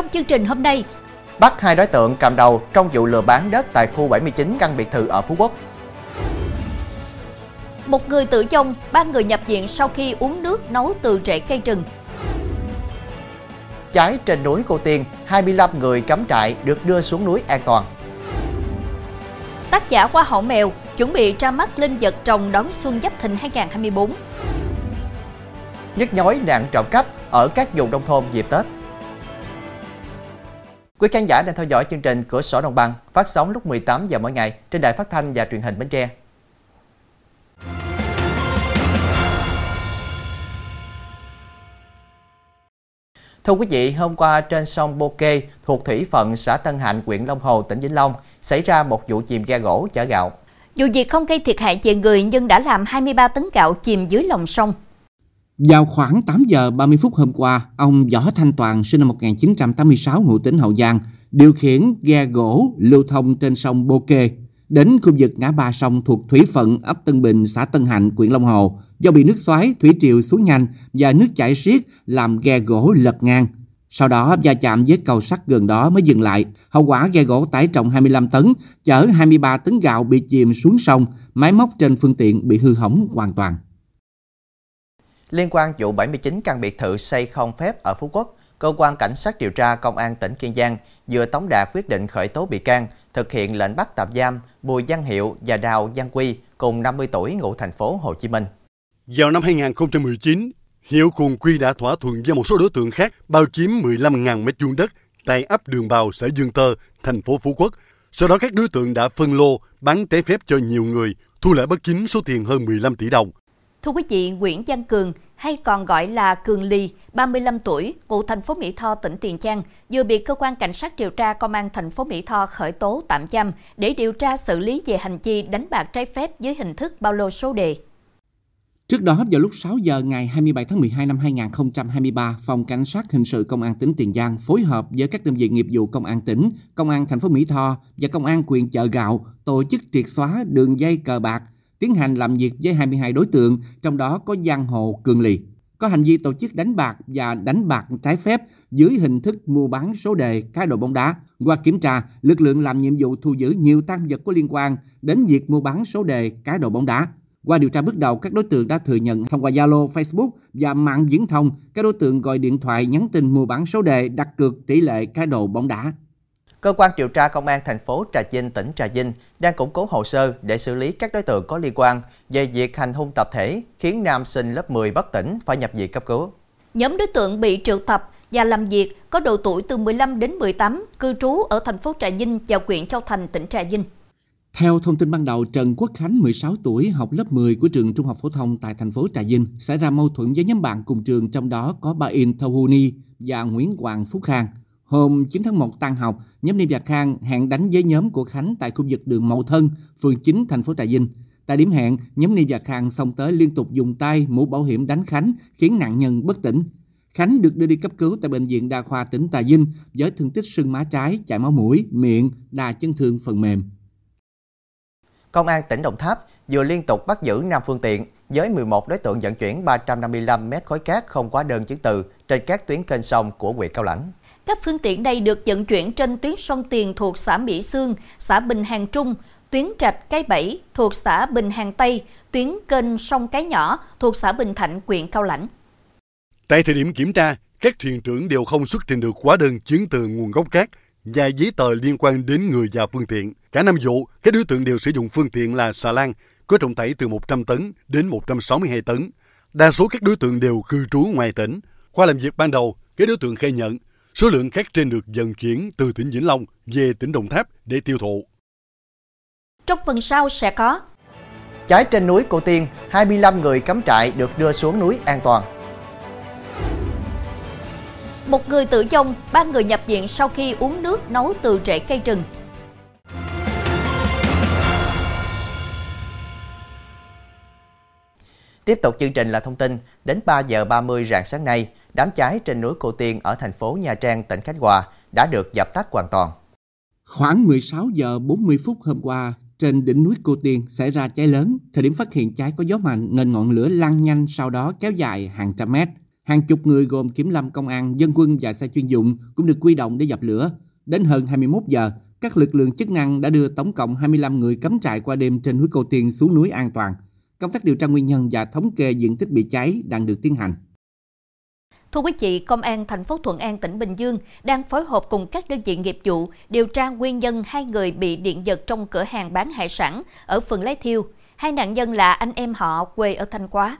Trong chương trình hôm nay, bắt hai đối tượng cầm đầu trong vụ lừa bán đất tại khu 79 căn biệt thự ở Phú Quốc. Một người tử vong, ba người nhập viện sau khi uống nước nấu từ rễ cây rừng. Cháy trên núi Cô Tiên, 25 người cắm trại được đưa xuống núi an toàn. Tác giả Hoa hậu mèo chuẩn bị ra mắt linh vật trồng đón xuân Giáp Thìn 2024. Nhức nhói nạn trộm cắp ở các vùng nông thôn dịp Tết. Quý khán giả đang theo dõi chương trình Cửa sổ Đồng bằng phát sóng lúc 18 giờ mỗi ngày trên đài phát thanh và truyền hình Bến Tre. Thưa quý vị, hôm qua trên sông Bô Kê thuộc thủy phận xã Tân Hạnh, huyện Long Hồ, tỉnh Vĩnh Long xảy ra một vụ chìm ghe gỗ chở gạo. Dù việc không gây thiệt hại về người nhưng đã làm 23 tấn gạo chìm dưới lòng sông. Vào khoảng 8 giờ 30 phút hôm qua, ông Võ Thanh Toàn sinh năm 1986 ngụ tỉnh Hậu Giang điều khiển ghe gỗ lưu thông trên sông Bô Kê đến khu vực ngã ba sông thuộc thủy phận ấp Tân Bình, xã Tân Hạnh, huyện Long Hồ. Do bị nước xoáy, thủy triều xuống nhanh và nước chảy xiết làm ghe gỗ lật ngang. Sau đó va chạm với cầu sắt gần đó mới dừng lại. Hậu quả ghe gỗ tải trọng 25 tấn, chở 23 tấn gạo bị chìm xuống sông, máy móc trên phương tiện bị hư hỏng hoàn toàn. Liên quan vụ 79 căn biệt thự xây không phép ở Phú Quốc, cơ quan cảnh sát điều tra công an tỉnh Kiên Giang vừa tống đạt quyết định khởi tố bị can, thực hiện lệnh bắt tạm giam Bùi Văn Hiệu và Đào Văn Quy cùng 50 tuổi ngụ thành phố Hồ Chí Minh. Vào năm 2019, Hiệu cùng Quy đã thỏa thuận với một số đối tượng khác bao chiếm 15.000 mét vuông đất tại ấp Đường Bào, xã Dương Tơ, thành phố Phú Quốc. Sau đó các đối tượng đã phân lô, bán trái phép cho nhiều người, thu lợi bất chính số tiền hơn 15 tỷ đồng. Thưa quý vị, Nguyễn Văn Cường hay còn gọi là Cường Lì, 35 tuổi, ngụ thành phố Mỹ Tho, tỉnh Tiền Giang, vừa bị cơ quan cảnh sát điều tra công an thành phố Mỹ Tho khởi tố tạm giam để điều tra xử lý về hành vi đánh bạc trái phép dưới hình thức bao lô số đề. Trước đó, vào lúc 6 giờ ngày 27 tháng 12 năm 2023, Phòng Cảnh sát Hình sự Công an tỉnh Tiền Giang phối hợp với các đơn vị nghiệp vụ Công an tỉnh, Công an thành phố Mỹ Tho và Công an quyền chợ gạo tổ chức triệt xóa đường dây cờ bạc, tiến hành làm việc với 22 đối tượng, trong đó có giang hồ Cường Lì. Có hành vi tổ chức đánh bạc và đánh bạc trái phép dưới hình thức mua bán số đề cá độ bóng đá. Qua kiểm tra, lực lượng làm nhiệm vụ thu giữ nhiều tăng vật có liên quan đến việc mua bán số đề cá độ bóng đá. Qua điều tra bước đầu, các đối tượng đã thừa nhận thông qua Zalo, Facebook và mạng viễn thông, các đối tượng gọi điện thoại nhắn tin mua bán số đề đặt cược tỷ lệ cá độ bóng đá. Cơ quan điều tra công an thành phố Trà Vinh, tỉnh Trà Vinh đang củng cố hồ sơ để xử lý các đối tượng có liên quan về việc hành hung tập thể khiến nam sinh lớp 10 bất tỉnh phải nhập viện cấp cứu. Nhóm đối tượng bị triệu tập và làm việc có độ tuổi từ 15 đến 18, cư trú ở thành phố Trà Vinh và huyện Châu Thành, tỉnh Trà Vinh. Theo thông tin ban đầu, Trần Quốc Khánh, 16 tuổi, học lớp 10 của trường Trung học phổ thông tại thành phố Trà Vinh, xảy ra mâu thuẫn với nhóm bạn cùng trường trong đó có Ba In Thahuni và Nguyễn Hoàng Phúc Khang. Hôm 9 tháng 1 tan học, nhóm Ni và Khang hẹn đánh với nhóm của Khánh tại khu vực đường Mậu Thân, phường 9, thành phố Trà Vinh. Tại điểm hẹn, nhóm Ni và Khang xông tới liên tục dùng tay, mũ bảo hiểm đánh Khánh, khiến nạn nhân bất tỉnh. Khánh được đưa đi cấp cứu tại bệnh viện đa khoa tỉnh Trà Vinh với thương tích sưng má trái, chảy máu mũi, miệng, đa chấn thương phần mềm. Công an tỉnh Đồng Tháp vừa liên tục bắt giữ 5 phương tiện với 11 đối tượng vận chuyển 355 mét khối cát không quá đơn chứng từ trên các tuyến kênh sông của huyện Cao Lãnh. Các phương tiện này được vận chuyển trên tuyến sông Tiền thuộc xã Mỹ Sương, xã Bình Hàng Trung, tuyến Trạch Cái Bảy thuộc xã Bình Hàng Tây, tuyến kênh sông Cái Nhỏ thuộc xã Bình Thạnh, huyện Cao Lãnh. Tại thời điểm kiểm tra, các thuyền trưởng đều không xuất trình được hóa đơn chứng từ nguồn gốc cát và giấy tờ liên quan đến người và phương tiện. Cả năm vụ, các đối tượng đều sử dụng phương tiện là xà lan, có trọng tải từ 100 tấn đến 162 tấn. Đa số các đối tượng đều cư trú ngoài tỉnh. Qua làm việc ban đầu, các đối tượng khai nhận số lượng cát trên được vận chuyển từ tỉnh Vĩnh Long về tỉnh Đồng Tháp để tiêu thụ. Trong phần sau sẽ có Cháy trên núi Cô Tiên, 25 người cắm trại được đưa xuống núi an toàn. một người tử vong, ba người nhập viện sau khi uống nước nấu từ rễ cây rừng. Tiếp tục chương trình là thông tin, đến 3 giờ 30 rạng sáng nay, đám cháy trên núi Cô Tiên ở thành phố Nha Trang, tỉnh Khánh Hòa đã được dập tắt hoàn toàn. Khoảng 16 giờ 40 phút hôm qua, trên đỉnh núi Cô Tiên xảy ra cháy lớn. Thời điểm phát hiện cháy có gió mạnh nên ngọn lửa lan nhanh sau đó kéo dài hàng trăm mét. Hàng chục người gồm kiểm lâm công an, dân quân và xe chuyên dụng cũng được quy động để dập lửa. Đến hơn 21 giờ, các lực lượng chức năng đã đưa tổng cộng 25 người cắm trại qua đêm trên núi Cô Tiên xuống núi an toàn. Công tác điều tra nguyên nhân và thống kê diện tích bị cháy đang được tiến hành. Thưa quý vị, Công an thành phố Thuận An, tỉnh Bình Dương đang phối hợp cùng các đơn vị nghiệp vụ điều tra nguyên nhân hai người bị điện giật trong cửa hàng bán hải sản ở phường Lái Thiêu. Hai nạn nhân là anh em họ quê ở Thanh Hóa.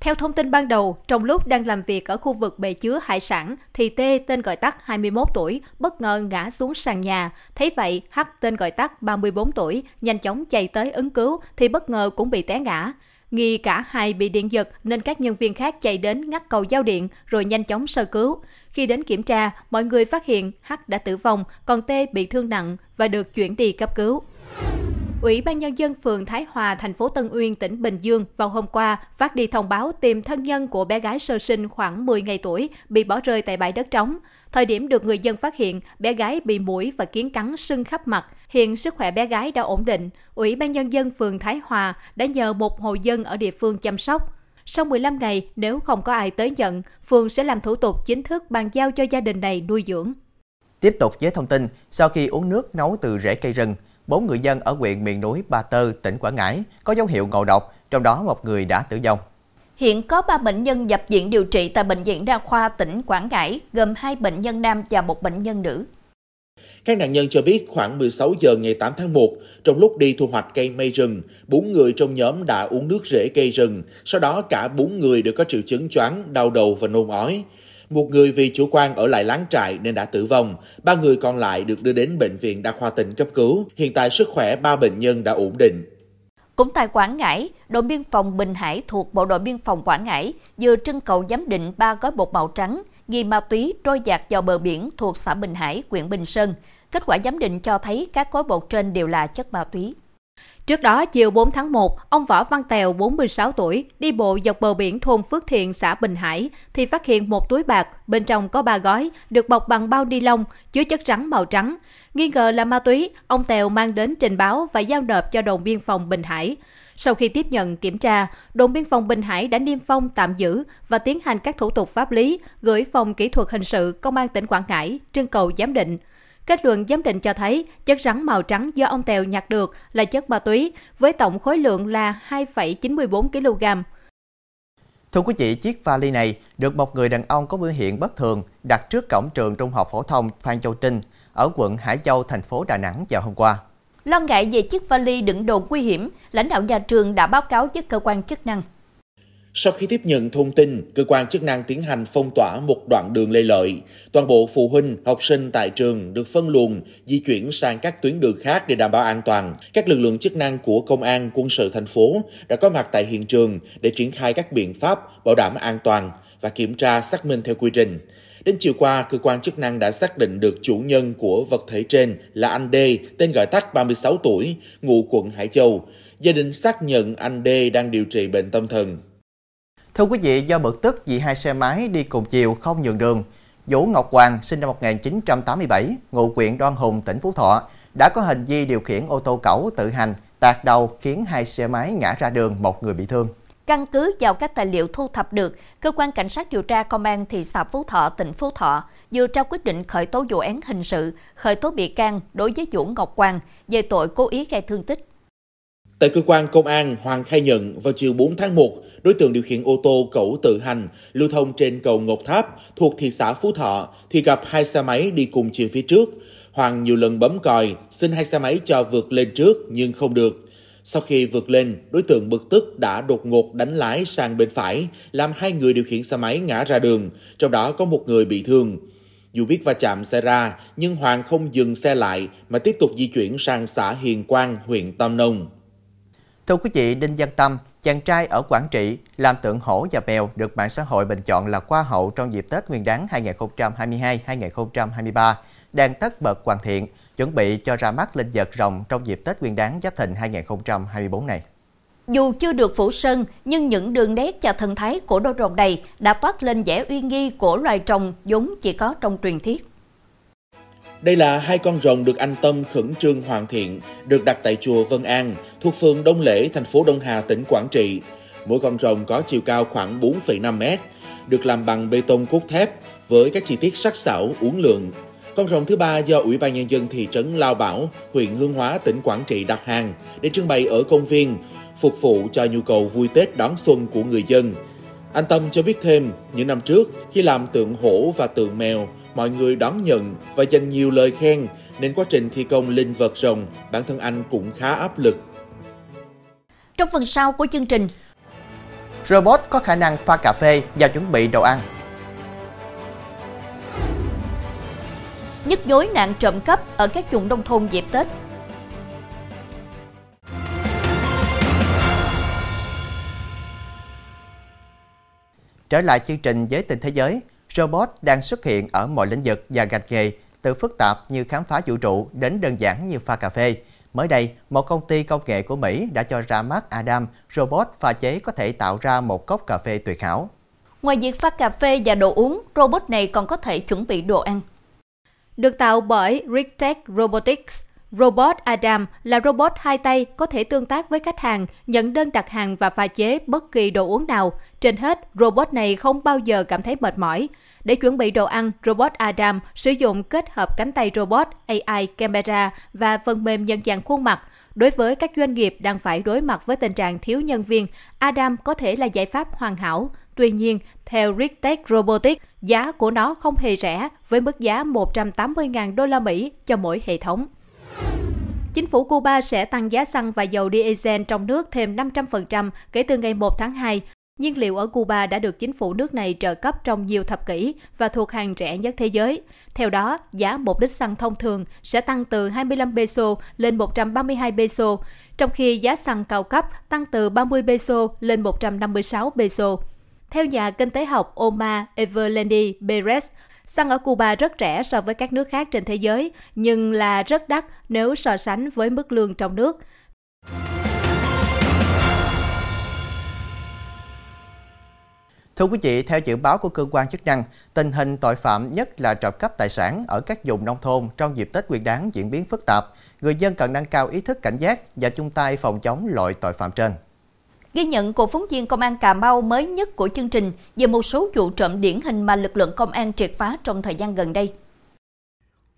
Theo thông tin ban đầu, trong lúc đang làm việc ở khu vực bề chứa hải sản, thì T tên gọi tắt 21 tuổi bất ngờ ngã xuống sàn nhà. Thấy vậy, H tên gọi tắt 34 tuổi nhanh chóng chạy tới ứng cứu thì bất ngờ cũng bị té ngã. Nghi cả hai bị điện giật nên các nhân viên khác chạy đến ngắt cầu giao điện rồi nhanh chóng sơ cứu. Khi đến kiểm tra, mọi người phát hiện H đã tử vong, còn T bị thương nặng và được chuyển đi cấp cứu. Ủy ban Nhân dân phường Thái Hòa, thành phố Tân Uyên, tỉnh Bình Dương vào hôm qua phát đi thông báo tìm thân nhân của bé gái sơ sinh khoảng 10 ngày tuổi bị bỏ rơi tại bãi đất trống. Thời điểm được người dân phát hiện, bé gái bị mũi và kiến cắn sưng khắp mặt. Hiện sức khỏe bé gái đã ổn định. Ủy ban Nhân dân phường Thái Hòa đã nhờ một hộ dân ở địa phương chăm sóc. Sau 15 ngày, nếu không có ai tới nhận, phường sẽ làm thủ tục chính thức bàn giao cho gia đình này nuôi dưỡng. Tiếp tục với thông tin, sau khi uống nước nấu từ rễ cây rừng, bốn người dân ở huyện miền núi Ba Tơ, tỉnh Quảng Ngãi có dấu hiệu ngộ độc, trong đó một người đã tử vong. Hiện có 3 bệnh nhân nhập viện điều trị tại Bệnh viện Đa khoa tỉnh Quảng Ngãi, gồm hai bệnh nhân nam và một bệnh nhân nữ. Các nạn nhân cho biết khoảng 16 giờ ngày 8 tháng 1, trong lúc đi thu hoạch cây mây rừng, bốn người trong nhóm đã uống nước rễ cây rừng. Sau đó cả bốn người đều có triệu chứng choáng, đau đầu và nôn ói. Một người vì chủ quan ở lại láng trại nên đã tử vong. Ba người còn lại được đưa đến bệnh viện đa khoa tỉnh cấp cứu. Hiện tại sức khỏe ba bệnh nhân đã ổn định. Cũng tại Quảng Ngãi, đồn biên phòng Bình Hải thuộc Bộ đội biên phòng Quảng Ngãi vừa trưng cầu giám định ba gói bột màu trắng nghi ma túy trôi dạt vào bờ biển thuộc xã Bình Hải, huyện Bình Sơn. Kết quả giám định cho thấy các gói bột trên đều là chất ma túy. Trước đó, chiều 4 tháng 1, ông Võ Văn Tèo, 46 tuổi, đi bộ dọc bờ biển thôn Phước Thiện, xã Bình Hải, thì phát hiện một túi bạc, bên trong có ba gói, được bọc bằng bao ni lông, chứa chất rắn màu trắng. Nghi ngờ là ma túy, ông Tèo mang đến trình báo và giao nộp cho đồn biên phòng Bình Hải. Sau khi tiếp nhận kiểm tra, đồn biên phòng Bình Hải đã niêm phong tạm giữ và tiến hành các thủ tục pháp lý, gửi phòng kỹ thuật hình sự Công an tỉnh Quảng Ngãi trưng cầu giám định. Kết luận giám định cho thấy chất rắn màu trắng do ông Tèo nhặt được là chất ma túy với tổng khối lượng là 2,94 kg. Thưa quý vị, chiếc vali này được một người đàn ông có biểu hiện bất thường đặt trước cổng trường trung học phổ thông Phan Châu Trinh ở quận Hải Châu, thành phố Đà Nẵng vào hôm qua. Lo ngại về chiếc vali đựng đồ nguy hiểm, lãnh đạo nhà trường đã báo cáo với cơ quan chức năng. Sau khi tiếp nhận thông tin, cơ quan chức năng tiến hành phong tỏa một đoạn đường lê lợi. Toàn bộ phụ huynh, học sinh tại trường được phân luồng, di chuyển sang các tuyến đường khác để đảm bảo an toàn. Các lực lượng chức năng của công an, quân sự thành phố đã có mặt tại hiện trường để triển khai các biện pháp bảo đảm an toàn và kiểm tra xác minh theo quy trình. Đến chiều qua, cơ quan chức năng đã xác định được chủ nhân của vật thể trên là anh D, tên gọi tắt 36 tuổi, ngụ quận Hải Châu. Gia đình xác nhận anh D đang điều trị bệnh tâm thần. Thưa quý vị, do bực tức vì hai xe máy đi cùng chiều không nhường đường, Vũ Ngọc Hoàng sinh năm 1987, ngụ huyện Đoan Hùng, tỉnh Phú Thọ, đã có hành vi điều khiển ô tô cẩu tự hành tạt đầu khiến hai xe máy ngã ra đường, một người bị thương. Căn cứ vào các tài liệu thu thập được, cơ quan cảnh sát điều tra công an thị xã Phú Thọ, tỉnh Phú Thọ vừa trao quyết định khởi tố vụ án hình sự, khởi tố bị can đối với Vũ Ngọc quang về tội cố ý gây thương tích. Tại cơ quan công an, Hoàng khai nhận vào chiều 4 tháng 1, đối tượng điều khiển ô tô cẩu tự hành lưu thông trên cầu Ngọc Tháp thuộc thị xã Phú Thọ thì gặp hai xe máy đi cùng chiều phía trước. Hoàng nhiều lần bấm còi, xin hai xe máy cho vượt lên trước nhưng không được. Sau khi vượt lên, đối tượng bực tức đã đột ngột đánh lái sang bên phải, làm hai người điều khiển xe máy ngã ra đường, trong đó có một người bị thương. Dù biết va chạm xảy ra, nhưng Hoàng không dừng xe lại mà tiếp tục di chuyển sang xã Hiền Quang, huyện Tam Nông. Thưa quý vị, Đinh Văn Tâm, chàng trai ở Quảng Trị làm tượng hổ và mèo được mạng xã hội bình chọn là hoa hậu trong dịp Tết Nguyên đán 2022-2023 đang tất bật hoàn thiện, chuẩn bị cho ra mắt linh vật rồng trong dịp Tết Nguyên đán Giáp Thìn 2024 này. Dù chưa được phủ sơn, nhưng những đường nét và thần thái của đôi rồng này đã toát lên vẻ uy nghi của loài rồng vốn chỉ có trong truyền thuyết. Đây là hai con rồng được anh Tâm khẩn trương hoàn thiện, được đặt tại chùa Vân An, thuộc phường Đông Lễ, thành phố Đông Hà, tỉnh Quảng Trị. Mỗi con rồng có chiều cao khoảng 4,5 mét. được làm bằng bê tông cốt thép với các chi tiết sắc sảo, uốn lượn. Con rồng thứ ba do Ủy ban Nhân dân thị trấn Lao Bảo, huyện Hương Hóa, tỉnh Quảng Trị đặt hàng để trưng bày ở công viên, phục vụ cho nhu cầu vui Tết đón xuân của người dân. Anh Tâm cho biết thêm, những năm trước, khi làm tượng hổ và tượng mèo, mọi người đón nhận và dành nhiều lời khen, nên quá trình thi công linh vật rồng, bản thân anh cũng khá áp lực. Trong phần sau của chương trình, Robot có khả năng pha cà phê và chuẩn bị đồ ăn. nhức nhối nạn trộm cắp ở các vùng nông thôn dịp Tết. Trở lại chương trình với tình thế giới, robot đang xuất hiện ở mọi lĩnh vực và ngành nghề, từ phức tạp như khám phá vũ trụ đến đơn giản như pha cà phê. Mới đây, một công ty công nghệ của Mỹ đã cho ra mắt Adam, robot pha chế có thể tạo ra một cốc cà phê tuyệt hảo. Ngoài việc pha cà phê và đồ uống, robot này còn có thể chuẩn bị đồ ăn. Được tạo bởi Rigtech Robotics, Robot Adam là robot hai tay có thể tương tác với khách hàng, nhận đơn đặt hàng và pha chế bất kỳ đồ uống nào. Trên hết, robot này không bao giờ cảm thấy mệt mỏi. Để chuẩn bị đồ ăn, robot Adam sử dụng kết hợp cánh tay robot, AI camera và phần mềm nhận dạng khuôn mặt. Đối với các doanh nghiệp đang phải đối mặt với tình trạng thiếu nhân viên, Adam có thể là giải pháp hoàn hảo. Tuy nhiên, theo Rigtech Robotics, giá của nó không hề rẻ với mức giá 180.000 đô la Mỹ cho mỗi hệ thống. Chính phủ Cuba sẽ tăng giá xăng và dầu diesel trong nước thêm 500% kể từ ngày 1 tháng 2. Nhiên liệu ở Cuba đã được chính phủ nước này trợ cấp trong nhiều thập kỷ và thuộc hàng rẻ nhất thế giới. Theo đó, giá một lít xăng thông thường sẽ tăng từ 25 peso lên 132 peso, trong khi giá xăng cao cấp tăng từ 30 peso lên 156 peso. Theo nhà kinh tế học Omar Everlendi Perez, Xăng ở Cuba rất rẻ so với các nước khác trên thế giới, nhưng là rất đắt nếu so sánh với mức lương trong nước. Thưa quý vị, theo dự báo của cơ quan chức năng, tình hình tội phạm nhất là trộm cắp tài sản ở các vùng nông thôn trong dịp Tết Nguyên đán diễn biến phức tạp. Người dân cần nâng cao ý thức cảnh giác và chung tay phòng chống loại tội phạm trên. Ghi nhận của phóng viên Công an Cà Mau mới nhất của chương trình về một số vụ trộm điển hình mà lực lượng công an triệt phá trong thời gian gần đây.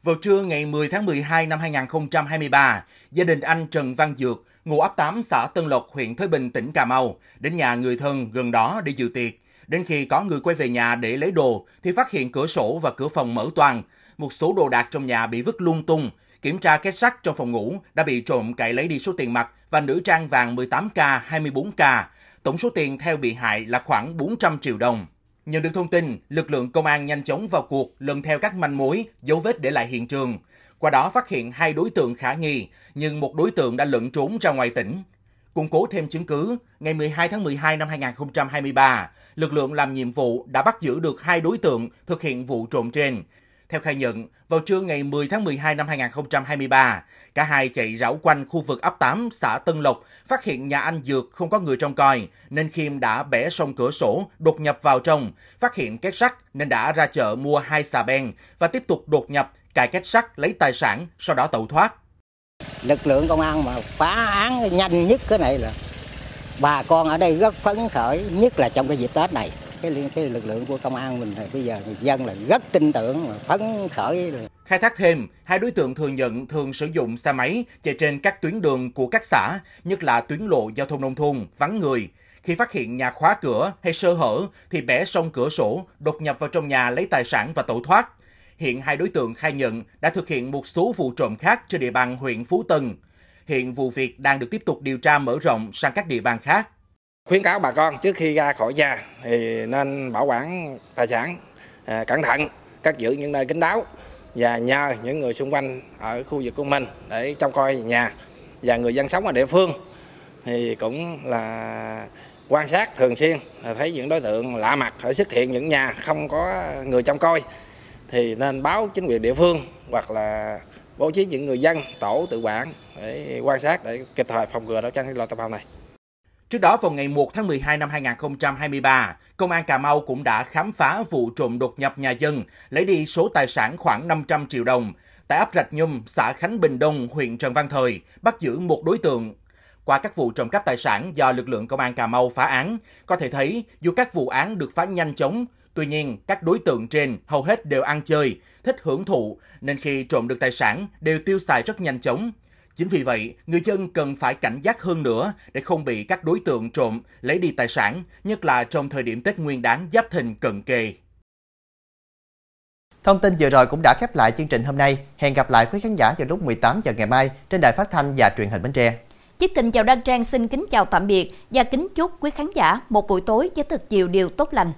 Vào trưa ngày 10 tháng 12 năm 2023, gia đình anh Trần Văn Dược, ngụ ấp 8 xã Tân Lộc, huyện Thới Bình, tỉnh Cà Mau, đến nhà người thân gần đó để dự tiệc. Đến khi có người quay về nhà để lấy đồ, thì phát hiện cửa sổ và cửa phòng mở toàn. Một số đồ đạc trong nhà bị vứt lung tung. Kiểm tra két sắt trong phòng ngủ đã bị trộm cậy lấy đi số tiền mặt và nữ trang vàng 18K, 24K. Tổng số tiền theo bị hại là khoảng 400 triệu đồng. Nhận được thông tin, lực lượng công an nhanh chóng vào cuộc lần theo các manh mối, dấu vết để lại hiện trường. Qua đó phát hiện hai đối tượng khả nghi, nhưng một đối tượng đã lẫn trốn ra ngoài tỉnh. Củng cố thêm chứng cứ, ngày 12 tháng 12 năm 2023, lực lượng làm nhiệm vụ đã bắt giữ được hai đối tượng thực hiện vụ trộm trên. Theo khai nhận, vào trưa ngày 10 tháng 12 năm 2023, cả hai chạy rảo quanh khu vực ấp 8 xã Tân Lộc, phát hiện nhà anh Dược không có người trông coi, nên Khiêm đã bẻ xong cửa sổ, đột nhập vào trong, phát hiện két sắt nên đã ra chợ mua hai xà beng và tiếp tục đột nhập, cài két sắt lấy tài sản, sau đó tẩu thoát. Lực lượng công an mà phá án nhanh nhất cái này là bà con ở đây rất phấn khởi, nhất là trong cái dịp Tết này. Cái cái lực lượng của công an mình thì bây giờ người dân là rất tin tưởng phấn khởi. Khai thác thêm hai đối tượng thừa nhận thường sử dụng xe máy chạy trên các tuyến đường của các xã nhất là tuyến lộ giao thông nông thôn vắng người. Khi phát hiện nhà khóa cửa hay sơ hở thì bẻ xong cửa sổ đột nhập vào trong nhà lấy tài sản và tẩu thoát hiện hai đối tượng khai nhận đã thực hiện một số vụ trộm khác trên địa bàn huyện Phú Tân. Hiện vụ việc đang được tiếp tục điều tra mở rộng sang các địa bàn khác. Khuyến cáo bà con trước khi ra khỏi nhà thì nên bảo quản tài sản à, cẩn thận cất giữ những nơi kín đáo và nhờ những người xung quanh ở khu vực của mình để trông coi nhà và người dân sống ở địa phương. Thì cũng là quan sát thường xuyên thấy những đối tượng lạ mặt ở xuất hiện những nhà không có người trông coi thì nên báo chính quyền địa phương hoặc là bố trí những người dân tổ tự quản để quan sát để kịp thời phòng ngừa đấu tranh với loại tội phạm này. Trước đó vào ngày 1 tháng 12 năm 2023, Công an Cà Mau cũng đã khám phá vụ trộm đột nhập nhà dân, lấy đi số tài sản khoảng 500 triệu đồng. Tại ấp Rạch Nhum, xã Khánh Bình Đông, huyện Trần Văn Thời, bắt giữ một đối tượng. Qua các vụ trộm cắp tài sản do lực lượng công an Cà Mau phá án, có thể thấy dù các vụ án được phá nhanh chóng, Tuy nhiên, các đối tượng trên hầu hết đều ăn chơi, thích hưởng thụ, nên khi trộm được tài sản đều tiêu xài rất nhanh chóng. Chính vì vậy, người dân cần phải cảnh giác hơn nữa để không bị các đối tượng trộm lấy đi tài sản, nhất là trong thời điểm Tết Nguyên đán Giáp Thìn cận kề. Thông tin vừa rồi cũng đã khép lại chương trình hôm nay. Hẹn gặp lại quý khán giả vào lúc 18 giờ ngày mai trên đài phát thanh và truyền hình Bến Tre. Chiếc tình chào Đăng Trang xin kính chào tạm biệt và kính chúc quý khán giả một buổi tối với thật nhiều điều tốt lành.